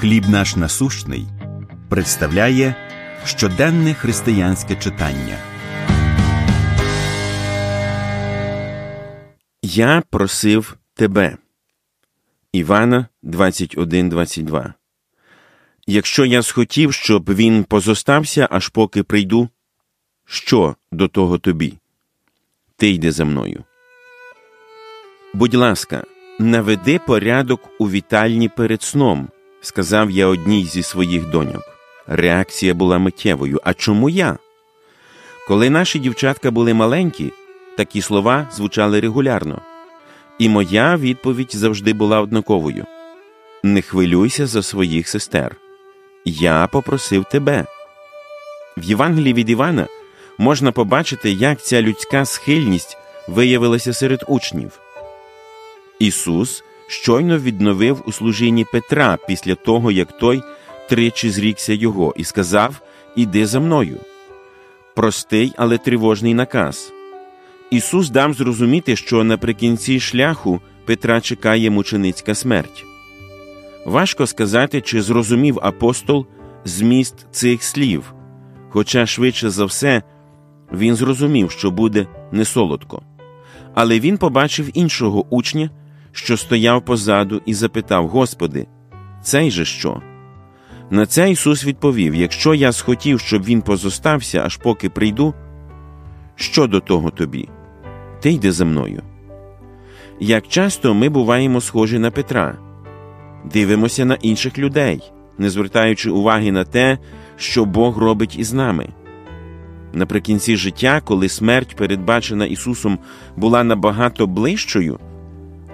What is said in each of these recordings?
Хліб наш насущний представляє щоденне християнське читання. Я просив тебе. Івана 21.22 Якщо я схотів, щоб він позостався, аж поки прийду, що до того тобі? Ти йди за мною. Будь ласка, наведи порядок у вітальні перед сном, сказав я одній зі своїх доньок. Реакція була миттєвою. А чому я? Коли наші дівчатка були маленькі, такі слова звучали регулярно. І моя відповідь завжди була однаковою: Не хвилюйся за своїх сестер. Я попросив тебе. В Євангелії від Івана можна побачити, як ця людська схильність виявилася серед учнів. Ісус щойно відновив у служінні Петра після того, як той тричі зрікся його, і сказав Іди за мною. Простий, але тривожний наказ. Ісус дав зрозуміти, що наприкінці шляху Петра чекає мученицька смерть. Важко сказати, чи зрозумів апостол зміст цих слів, хоча швидше за все він зрозумів, що буде не солодко. Але він побачив іншого учня, що стояв позаду, і запитав Господи, цей же що? На це Ісус відповів: Якщо я схотів, щоб він позостався, аж поки прийду, що до того тобі? Ти йди за мною. Як часто ми буваємо схожі на Петра, дивимося на інших людей, не звертаючи уваги на те, що Бог робить із нами. Наприкінці життя, коли смерть, передбачена Ісусом, була набагато ближчою,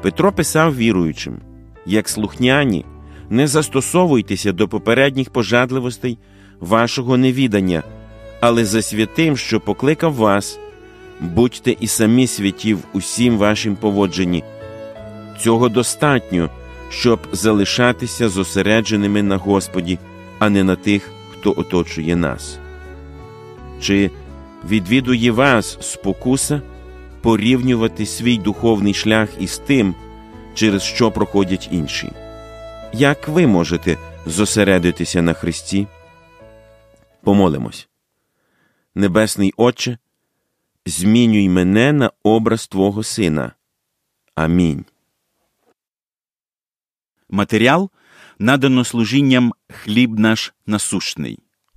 Петро писав віруючим, як слухняні, не застосовуйтеся до попередніх пожадливостей вашого невідання, але за святим, що покликав вас, будьте і самі святі в усім вашім поводженні. Цього достатньо, щоб залишатися зосередженими на Господі, а не на тих, хто оточує нас. Чи відвідує вас спокуса порівнювати свій духовний шлях із тим, через що проходять інші? Як ви можете зосередитися на Христі? Помолимось. Небесний Отче, змінюй мене на образ Твого Сина. Амінь. Матеріал надано служінням Хліб наш насущний.